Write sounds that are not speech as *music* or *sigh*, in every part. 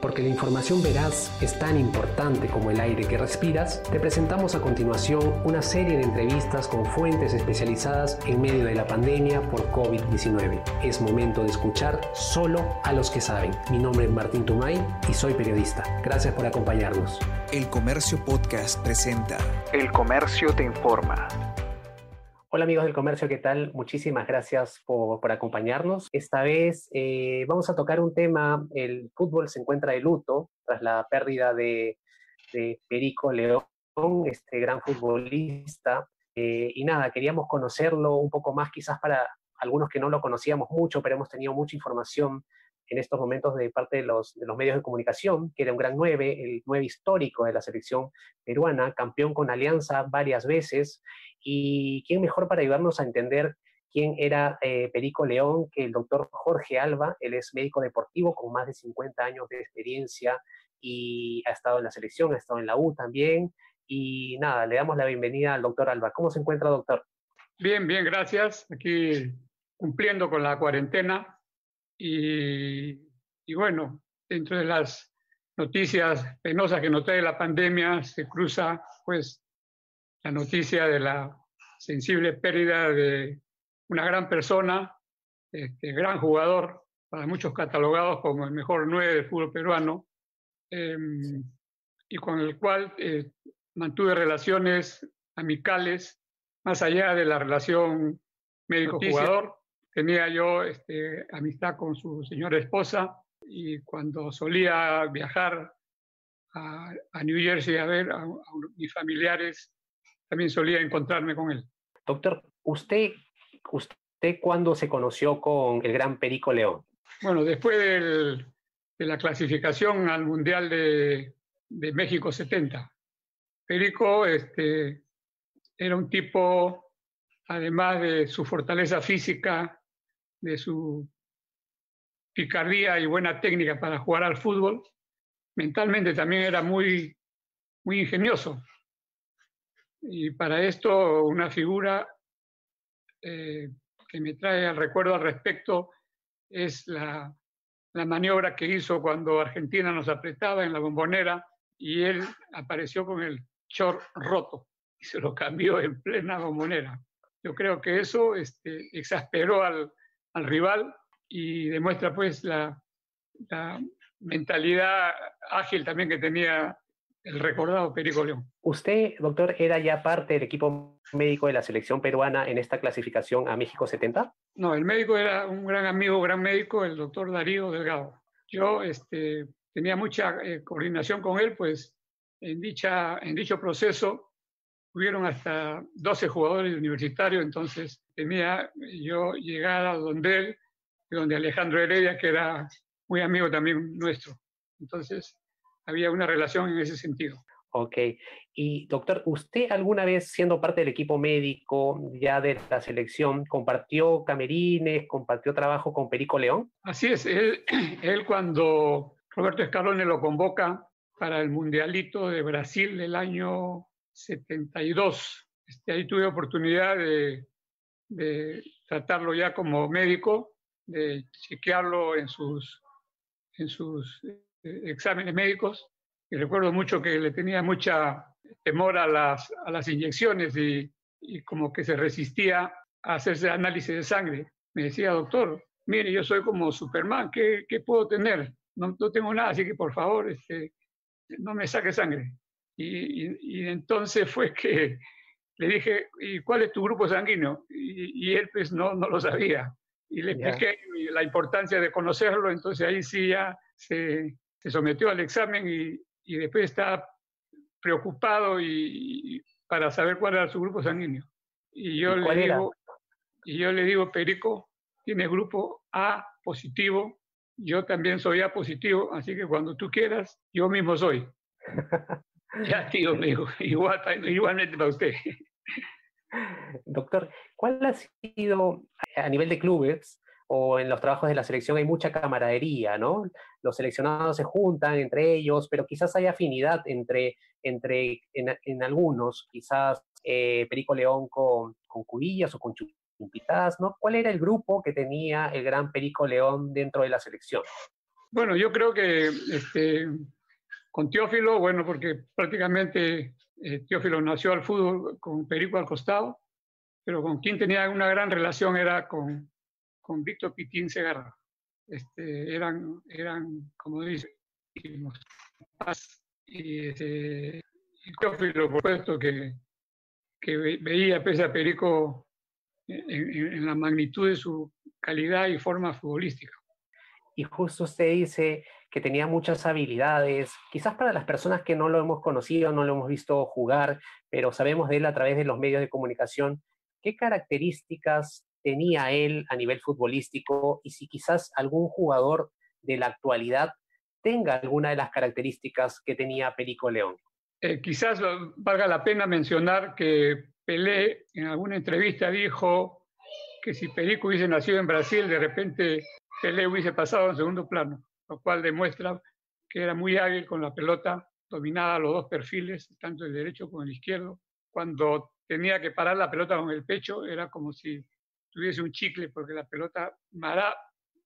Porque la información veraz es tan importante como el aire que respiras, te presentamos a continuación una serie de entrevistas con fuentes especializadas en medio de la pandemia por COVID-19. Es momento de escuchar solo a los que saben. Mi nombre es Martín Tumay y soy periodista. Gracias por acompañarnos. El Comercio Podcast presenta El Comercio te informa. Hola amigos del comercio, ¿qué tal? Muchísimas gracias por, acompañarnos. Esta vez eh, vamos a tocar un tema, el fútbol se encuentra de luto tras la pérdida de, de Perico León, este gran futbolista. Eh, y nada, queríamos conocerlo un poco más, quizás para algunos que no lo conocíamos mucho, pero hemos tenido mucha información en estos momentos de parte de los, medios de comunicación, que era un gran 9, el 9 histórico de la selección peruana, campeón con Alianza varias veces, y quién mejor para ayudarnos a entender quién era eh, Perico León que el doctor Jorge Alba, él es médico deportivo con más de 50 años de experiencia y ha estado en la selección, ha estado en la U también, y nada, le damos la bienvenida al doctor Alba. ¿Cómo se encuentra, doctor? Bien, bien, gracias. Aquí cumpliendo con la cuarentena, y, y, bueno, dentro de las noticias penosas que noté de la pandemia se cruza pues la noticia de la sensible pérdida de una gran persona, este, gran jugador, para muchos catalogados como el mejor nueve del fútbol peruano, eh, y con el cual eh, mantuve relaciones amicales más allá de la relación médico-jugador tenía yo este, amistad con su señora esposa y cuando solía viajar a, a New Jersey a ver a, a, mis familiares, también solía encontrarme con él. Doctor, ¿usted, usted cuándo se conoció con el gran Perico León? Bueno, después del, de la clasificación al Mundial de, de México 70. Perico este, era un tipo, además de su fortaleza física, de su picardía y buena técnica para jugar al fútbol, mentalmente también era muy, muy ingenioso. Y para esto una figura eh, que me trae al recuerdo al respecto es la, la maniobra que hizo cuando Argentina nos apretaba en la bombonera y él apareció con el short roto y se lo cambió en plena bombonera. Yo creo que eso este, exasperó al, al rival y demuestra pues la, la, mentalidad ágil también que tenía el recordado Perico León. ¿Usted, doctor, era ya parte del equipo médico de la selección peruana en esta clasificación a México 70? No, el médico era un gran amigo, gran médico, el doctor Darío Delgado. Yo este, tenía mucha eh, coordinación con él, pues en, dicha, en dicho proceso hubieron hasta 12 jugadores universitarios, entonces tenía yo llegada donde él, donde Alejandro Heredia, que era muy amigo también nuestro. Entonces había una relación en ese sentido. Ok. Y doctor, ¿usted alguna vez siendo parte del equipo médico ya de la selección compartió camerines, compartió trabajo con Perico León? Así es. Él, *clears throat* él cuando Roberto Escalone lo convoca para el Mundialito de Brasil del año 72. Este, ahí tuve oportunidad de, de, tratarlo ya como médico, de chequearlo en sus, en sus eh, exámenes médicos. Y recuerdo mucho que le tenía mucha temor a las, a las inyecciones y, y como que se resistía a hacerse análisis de sangre. Me decía, doctor, mire, yo soy como Superman, ¿qué, qué puedo tener? No, no, tengo nada, así que por favor, este, no me saque sangre. Y, y, y, entonces fue que le dije, ¿y cuál es tu grupo sanguíneo? Y, y él pues no, no lo sabía. Y le expliqué yeah. la importancia de conocerlo, entonces ahí sí ya se, se sometió al examen y, y después está preocupado y, para saber cuál era su grupo sanguíneo. Y yo, le digo, y yo le digo, Perico, tiene grupo A positivo, yo también soy A positivo, así que cuando tú quieras, yo mismo soy. *laughs* *laughs* Ya, tío, amigo, igual, igualmente para usted. Doctor, ¿cuál ha sido a nivel de clubes o en los trabajos de la selección hay mucha camaradería, ¿no? Los seleccionados se juntan entre ellos, pero quizás hay afinidad entre, entre en, en algunos, quizás eh, Perico León con, con Cubillas o con Chumpitas, ¿no? ¿Cuál era el grupo que tenía el gran Perico León dentro de la selección? Bueno, yo creo que este, con Teófilo, bueno, porque prácticamente eh, Teófilo nació al fútbol con Perico al costado, pero con quien tenía una gran relación era con, con Víctor Pitín Segarra. Este, eran, eran, como dice, y, este, Teófilo, por supuesto, que, que veía pese a Perico en, la magnitud de su calidad y forma futbolística. Y justo usted dice que tenía muchas habilidades, quizás para las personas que no lo hemos conocido, no lo hemos visto jugar, pero sabemos de él a través de los medios de comunicación, ¿qué características tenía él a nivel futbolístico y si quizás algún jugador de la actualidad tenga alguna de las características que tenía Perico León? Eh, quizás valga la pena mencionar que Pelé en alguna entrevista dijo que si Perico hubiese nacido en Brasil, de repente Pelé hubiese pasado en segundo plano, lo cual demuestra que era muy hábil con la pelota, dominaba los dos perfiles, tanto el derecho como el izquierdo. Cuando tenía que parar la pelota con el pecho, era como si tuviese un chicle, porque la pelota Mará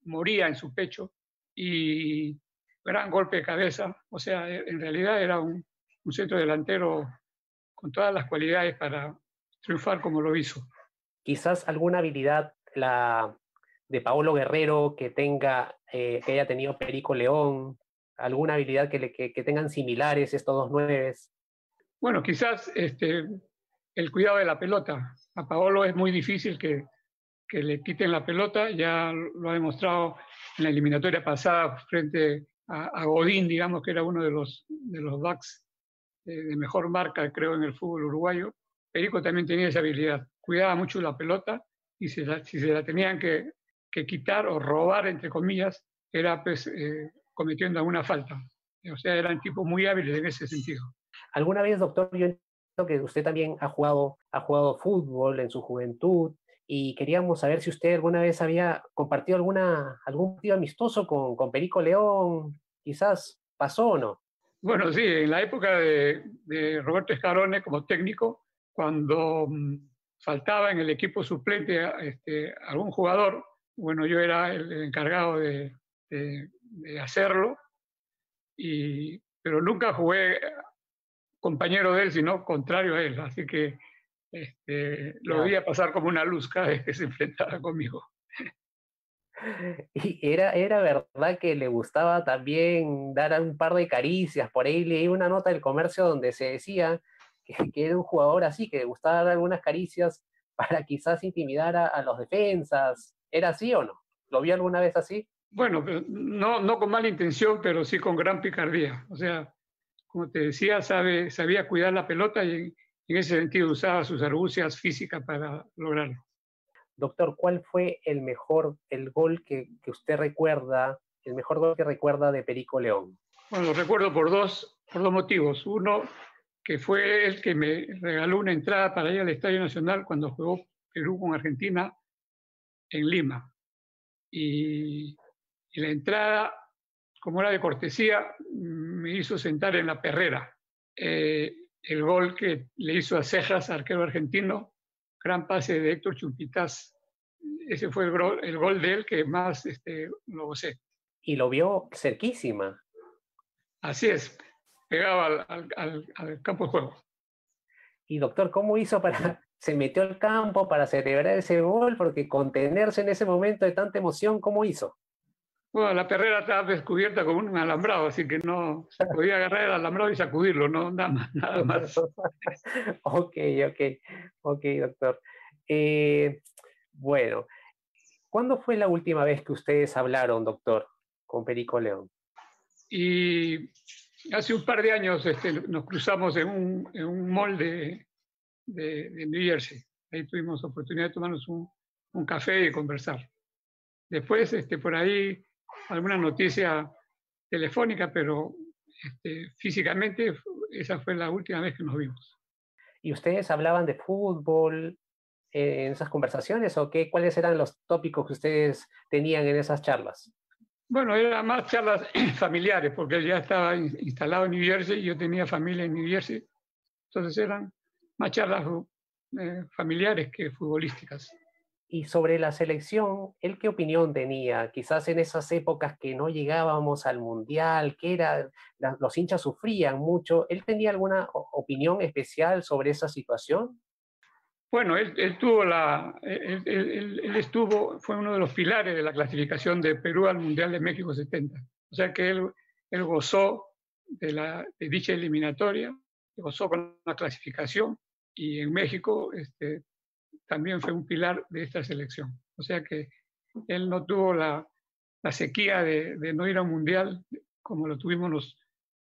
moría en su pecho y gran golpe de cabeza. O sea, en realidad era un centro delantero con todas las cualidades para triunfar como lo hizo. Quizás alguna habilidad la de Paolo Guerrero que tenga, eh, que haya tenido Perico León, alguna habilidad que, le, que, tengan similares estos dos nueves. Bueno, quizás este, el cuidado de la pelota. A Paolo es muy difícil que, que le quiten la pelota, ya lo ha demostrado en la eliminatoria pasada frente a, Godín, digamos que era uno de los, de los backs de mejor marca, creo, en el fútbol uruguayo. Perico también tenía esa habilidad, cuidaba mucho la pelota y si, se la tenían que, quitar o robar, entre comillas, era pues, eh, cometiendo alguna falta. O sea, eran tipos muy hábiles en ese sentido. ¿Alguna vez, doctor, yo entiendo que usted también ha jugado, ha jugado fútbol en su juventud y queríamos saber si usted alguna vez había compartido alguna, algún partido amistoso con, con Perico León, quizás pasó o no. Bueno, sí, en la época de, Roberto Escarone como técnico, cuando mm, faltaba en el equipo suplente este, algún jugador, bueno, yo era el encargado de, hacerlo, y, pero nunca jugué compañero de él, sino contrario a él, así que este, lo veía pasar como una luz cada vez que se enfrentaba conmigo. *laughs* Y era, era verdad que le gustaba también dar un par de caricias. Por ahí leí una nota del comercio donde se decía que, que era un jugador así, que le gustaba dar algunas caricias para quizás intimidar a, los defensas. ¿Era así o no? ¿Lo vio alguna vez así? Bueno, no, no con mala intención, pero sí con gran picardía. O sea, como te decía, sabe, sabía cuidar la pelota y en, ese sentido usaba sus argucias físicas para lograrlo. Doctor, ¿cuál fue el mejor, el gol que, usted recuerda, el mejor gol que recuerda de Perico León? Bueno, lo recuerdo por dos, por dos motivos. Uno, que fue el que me regaló una entrada para ir al Estadio Nacional cuando jugó Perú con Argentina en Lima. Y, la entrada, como era de cortesía, me hizo sentar en la perrera. Eh, el gol que le hizo a Cejas, arquero argentino, gran pase de Héctor Chumpitas. Ese fue el, gol de él que más este, lo gocé. Y lo vio cerquísima. Así es, pegaba al, campo de juego. Y doctor, ¿cómo hizo para, se metió al campo para celebrar ese gol? Porque contenerse en ese momento de tanta emoción, ¿cómo hizo? Bueno, la perrera estaba descubierta con un alambrado, así que no se *laughs* podía agarrar el alambrado y sacudirlo, no nada más. *laughs* Nada más. ok, ok, ok, doctor. Eh, bueno, ¿cuándo fue la última vez que ustedes hablaron, doctor, con Perico León? Y hace un par de años este, nos cruzamos en un, en un mall de, de, New Jersey. Ahí tuvimos oportunidad de tomarnos un, un café y conversar. Después, este, por ahí alguna noticia telefónica, pero este, físicamente esa fue la última vez que nos vimos. ¿Y ustedes hablaban de fútbol eh, en esas conversaciones o qué, cuáles eran los tópicos que ustedes tenían en esas charlas? Bueno, eran más charlas *clears throat* familiares, porque él ya estaba instalado en New Jersey y yo tenía familia en New Jersey. Entonces eran más charlas eh, familiares que futbolísticas. Y sobre la selección, ¿él qué opinión tenía? Quizás en esas épocas que no llegábamos al Mundial, que era, los hinchas sufrían mucho, ¿él tenía alguna opinión especial sobre esa situación? Bueno, él, tuvo la, él, estuvo, fue uno de los pilares de la clasificación de Perú al Mundial de México 70. O sea que él, él gozó de, la, de dicha eliminatoria, gozó con la clasificación y en México este, también fue un pilar de esta selección. O sea que él no tuvo la, la sequía de, de, no ir a un mundial como lo tuvimos los,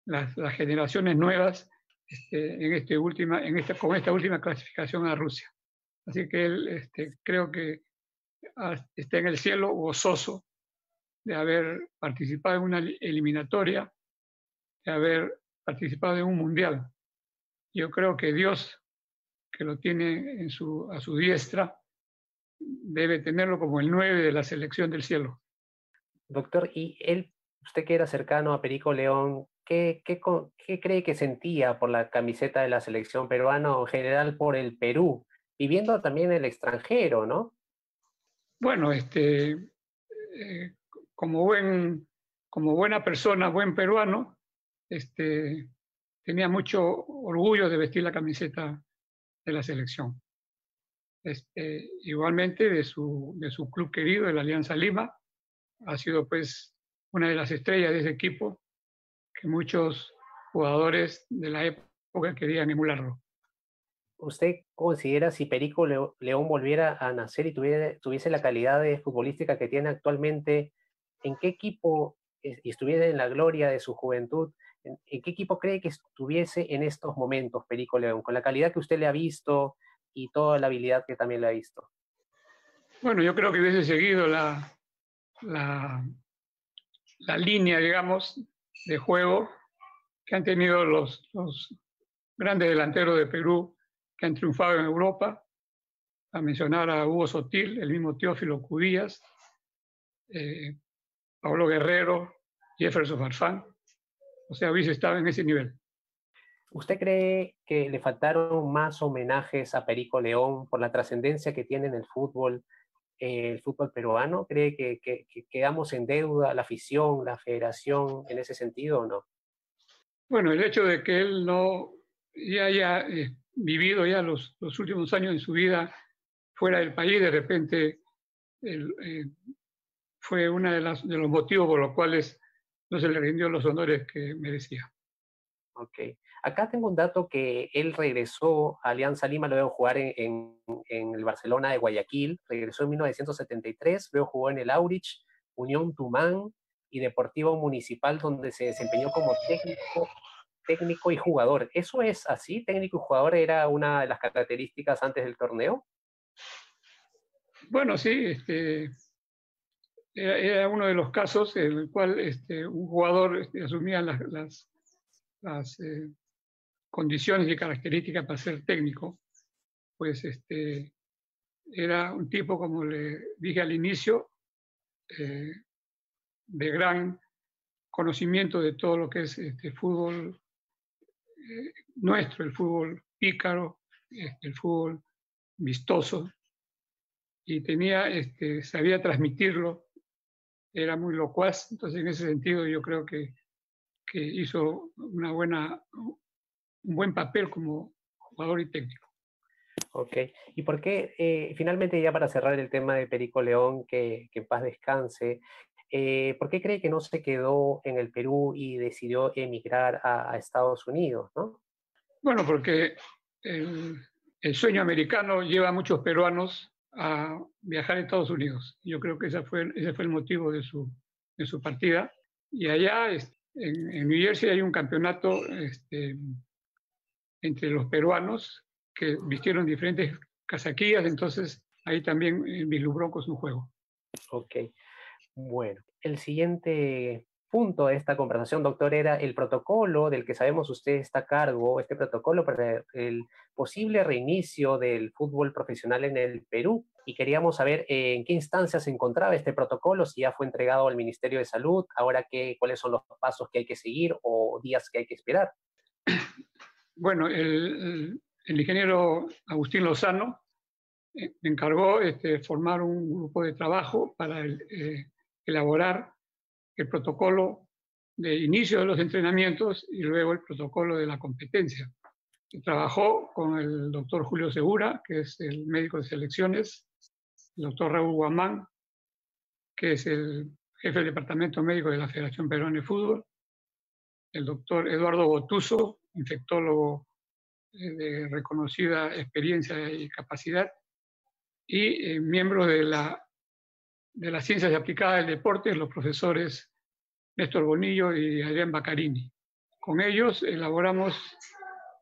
las, las generaciones nuevas este, en, este última, en esta, con esta última clasificación a Rusia. Así que él este, creo que está en el cielo gozoso de haber participado en una eliminatoria, de haber participado en un mundial. Yo creo que Dios que lo tiene en su, a su diestra, debe tenerlo como el 9 de la selección del cielo. Doctor, y él, usted que era cercano a Perico León, ¿qué, qué, qué cree que sentía por la camiseta de la selección peruana o en general por el Perú, viviendo también el extranjero, ¿no? Bueno, este, eh, como, buen, como buena persona, buen peruano, este, tenía mucho orgullo de vestir la camiseta de la selección. Este, igualmente de su, de su club querido, de la Alianza Lima, ha sido pues una de las estrellas de ese equipo que muchos jugadores de la época querían emularlo. ¿Usted considera si Perico León volviera a nacer y tuviera, tuviese la calidad de futbolística que tiene actualmente, en qué equipo y estuviera en la gloria de su juventud, ¿En qué equipo cree que estuviese en estos momentos Perico León, con la calidad que usted le ha visto y toda la habilidad que también le ha visto? Bueno, yo creo que hubiese seguido la, la, la línea, digamos, de juego que han tenido los, los, grandes delanteros de Perú que han triunfado en Europa, a mencionar a Hugo Sotil, el mismo Teófilo Cudías, eh, Pablo Guerrero, Jefferson Farfán, o sea, hubiese estado en ese nivel. ¿Usted cree que le faltaron más homenajes a Perico León por la trascendencia que tiene en el fútbol, eh, el fútbol peruano? ¿Cree que, quedamos en deuda la afición, la federación en ese sentido o no? Bueno, el hecho de que él no ya haya eh, vivido ya los, los, últimos años de su vida fuera del país, de repente eh, fue uno de, de los motivos por los cuales no se le rindió los honores que merecía. Ok. Acá tengo un dato que él regresó a Alianza Lima, lo veo jugar en, en, el Barcelona de Guayaquil, regresó en 1973, veo jugó en el Aurich, Unión Tumán y Deportivo Municipal, donde se desempeñó como técnico, técnico y jugador. ¿Eso es así? ¿Técnico y jugador era una de las características antes del torneo? Bueno, sí, este, era, uno de los casos en el cual este, un jugador este, asumía las, las, eh, condiciones y características para ser técnico, pues este, era un tipo, como le dije al inicio, eh, de gran conocimiento de todo lo que es este fútbol eh, nuestro, el fútbol pícaro, este, el fútbol vistoso, y tenía, este, sabía transmitirlo era muy locuaz, entonces en ese sentido yo creo que, que hizo una buena, un buen papel como jugador y técnico. Ok, ¿y por qué, eh, finalmente ya para cerrar el tema de Perico León, que, que en paz descanse, eh, ¿por qué cree que no se quedó en el Perú y decidió emigrar a, Estados Unidos? ¿no? Bueno, porque el, el, sueño americano lleva a muchos peruanos a viajar a Estados Unidos. Yo creo que ese fue, ese fue el motivo de su, de su partida. Y allá, en, en, New Jersey, hay un campeonato este, entre los peruanos que vistieron diferentes casaquillas, entonces ahí también eh, vislumbró con su juego. Ok, bueno. El siguiente punto de esta conversación, doctor, era el protocolo del que sabemos usted está a cargo, este protocolo para el posible reinicio del fútbol profesional en el Perú. Y queríamos saber eh, en qué instancia se encontraba este protocolo, si ya fue entregado al Ministerio de Salud, ahora qué, cuáles son los pasos que hay que seguir o días que hay que esperar. Bueno, el, el ingeniero Agustín Lozano me encargó este, formar un grupo de trabajo para elaborar el protocolo de inicio de los entrenamientos y luego el protocolo de la competencia. Trabajó con el doctor Julio Segura, que es el médico de selecciones, el doctor Raúl Guamán, que es el jefe del departamento médico de la Federación Peruana de Fútbol, el doctor Eduardo Botuso, infectólogo eh, de reconocida experiencia y capacidad, y eh, miembros de, la, de las ciencias aplicadas del deporte, los profesores Néstor Bonillo y Adrián Baccarini. Con ellos elaboramos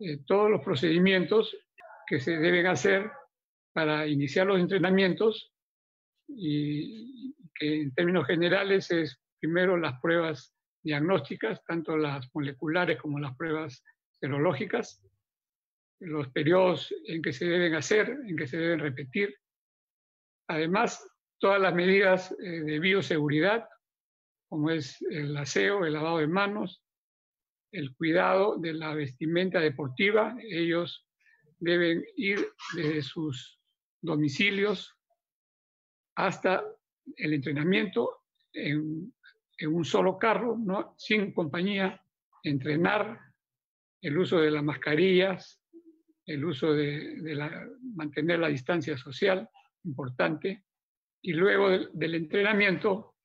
eh, todos los procedimientos que se deben hacer para iniciar los entrenamientos y que en términos generales es primero las pruebas diagnósticas, tanto las moleculares como las pruebas serológicas, los periodos en que se deben hacer, en que se deben repetir. Además, todas las medidas eh, de bioseguridad como es el aseo, el lavado de manos, el cuidado de la vestimenta deportiva. Ellos deben ir desde sus domicilios hasta el entrenamiento en, un solo carro, ¿no? sin compañía, entrenar, el uso de las mascarillas, el uso de, la, mantener la distancia social, importante, y luego del entrenamiento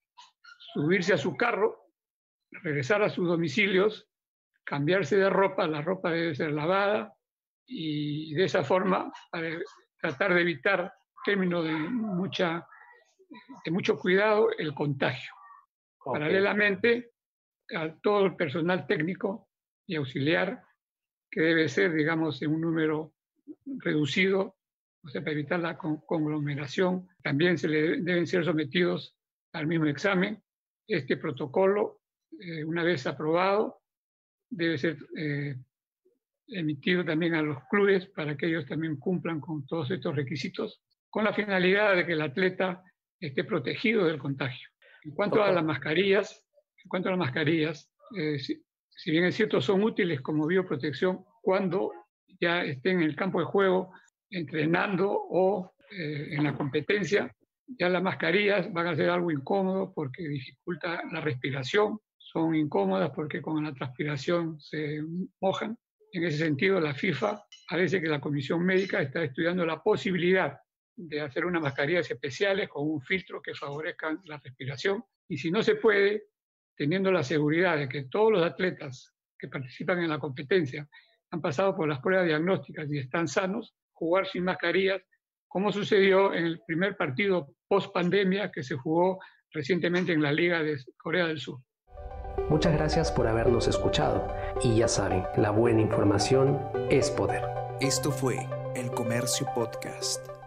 subirse a su carro, regresar a sus domicilios, cambiarse de ropa, la ropa debe ser lavada y de esa forma tratar de evitar, términos de, mucha, de mucho cuidado, el contagio. Paralelamente, a todo el personal técnico y auxiliar, que debe ser, digamos, en un número reducido, o sea, para evitar la conglomeración, también se le deben ser sometidos al mismo examen este protocolo, eh, una vez aprobado, debe ser eh, emitido también a los clubes para que ellos también cumplan con todos estos requisitos, con la finalidad de que el atleta esté protegido del contagio. En cuanto a las mascarillas, en cuanto a las mascarillas, eh, si, si, bien es cierto, son útiles como bioprotección cuando ya estén en el campo de juego entrenando o en la competencia, ya las mascarillas van a ser algo incómodo porque dificulta la respiración, son incómodas porque con la transpiración se mojan. En ese sentido, la FIFA parece que la Comisión Médica está estudiando la posibilidad de hacer unas mascarillas especiales con un filtro que favorezcan la respiración. Y si no se puede, teniendo la seguridad de que todos los atletas que participan en la competencia han pasado por las pruebas diagnósticas y están sanos, jugar sin mascarillas como sucedió en el primer partido post pandemia que se jugó recientemente en la Liga de Corea del Sur. Muchas gracias por habernos escuchado y ya saben, la buena información es poder. Esto fue El Comercio Podcast.